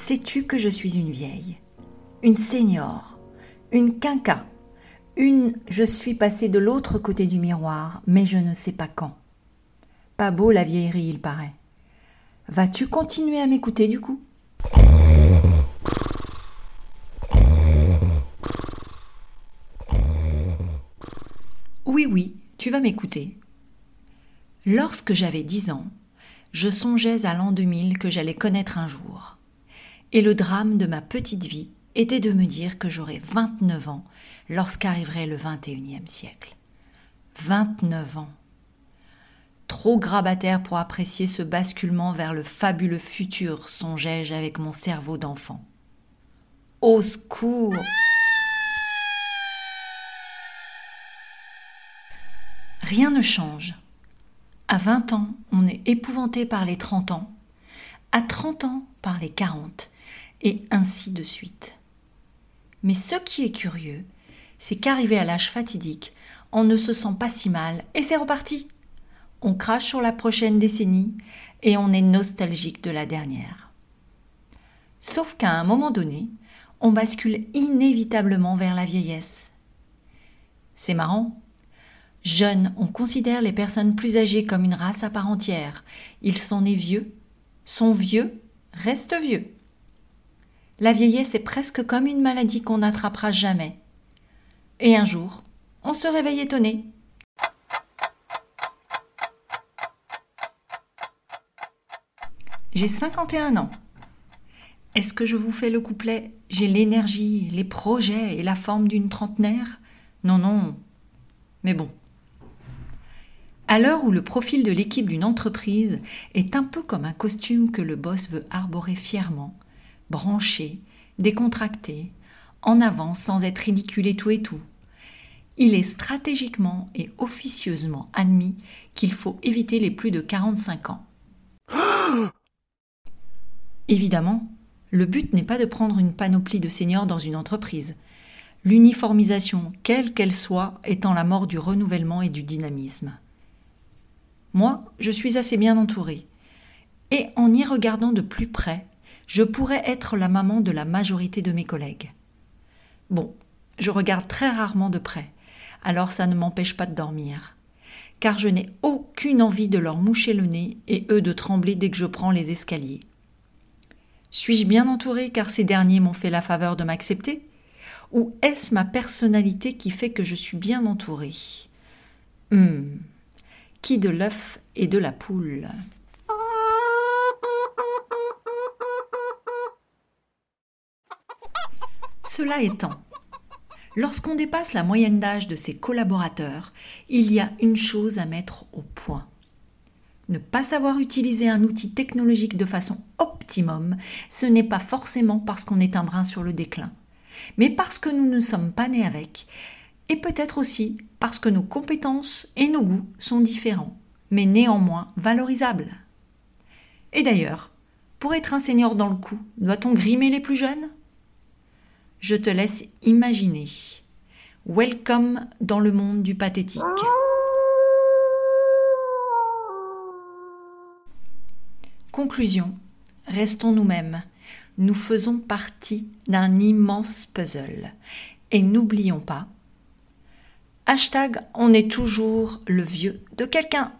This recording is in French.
Sais-tu que je suis une vieille, une senior, une quinca, une je suis passée de l'autre côté du miroir, mais je ne sais pas quand. Pas beau la vieillerie, il paraît. Vas-tu continuer à m'écouter du coup? Oui, oui, tu vas m'écouter. Lorsque j'avais dix ans, je songeais à l'an 2000 que j'allais connaître un jour. Et le drame de ma petite vie était de me dire que j'aurais 29 ans lorsqu'arriverait le 21e siècle. 29 ans. Trop grabataire pour apprécier ce basculement vers le fabuleux futur, songeais-je avec mon cerveau d'enfant. Au secours Rien ne change. À 20 ans, on est épouvanté par les 30 ans, à 30 ans par les 40, et ainsi de suite. Mais ce qui est curieux, c'est qu'arrivé à l'âge fatidique, on ne se sent pas si mal et c'est reparti. On crache sur la prochaine décennie et on est nostalgique de la dernière. Sauf qu'à un moment donné, on bascule inévitablement vers la vieillesse. C'est marrant. Jeunes, on considère les personnes plus âgées comme une race à part entière. Ils sont nés vieux, sont vieux, restent vieux. La vieillesse est presque comme une maladie qu'on n'attrapera jamais. Et un jour, on se réveille étonné. J'ai 51 ans. Est-ce que je vous fais le couplet J'ai l'énergie, les projets et la forme d'une trentenaire Non, non. Mais bon. À l'heure où le profil de l'équipe d'une entreprise est un peu comme un costume que le boss veut arborer fièrement, branché, décontracté, en avant sans être ridiculé tout et tout. Il est stratégiquement et officieusement admis qu'il faut éviter les plus de 45 ans. Évidemment, le but n'est pas de prendre une panoplie de seniors dans une entreprise. L'uniformisation, quelle qu'elle soit, étant la mort du renouvellement et du dynamisme. Moi, je suis assez bien entourée. Et en y regardant de plus près, je pourrais être la maman de la majorité de mes collègues. Bon, je regarde très rarement de près, alors ça ne m'empêche pas de dormir. Car je n'ai aucune envie de leur moucher le nez et eux de trembler dès que je prends les escaliers. Suis-je bien entourée car ces derniers m'ont fait la faveur de m'accepter? Ou est-ce ma personnalité qui fait que je suis bien entourée? Hum. Qui de l'œuf et de la poule? Cela étant, lorsqu'on dépasse la moyenne d'âge de ses collaborateurs, il y a une chose à mettre au point. Ne pas savoir utiliser un outil technologique de façon optimum, ce n'est pas forcément parce qu'on est un brin sur le déclin, mais parce que nous ne sommes pas nés avec, et peut-être aussi parce que nos compétences et nos goûts sont différents, mais néanmoins valorisables. Et d'ailleurs, pour être un seigneur dans le coup, doit-on grimer les plus jeunes? Je te laisse imaginer. Welcome dans le monde du pathétique. Conclusion. Restons nous-mêmes. Nous faisons partie d'un immense puzzle. Et n'oublions pas. Hashtag on est toujours le vieux de quelqu'un.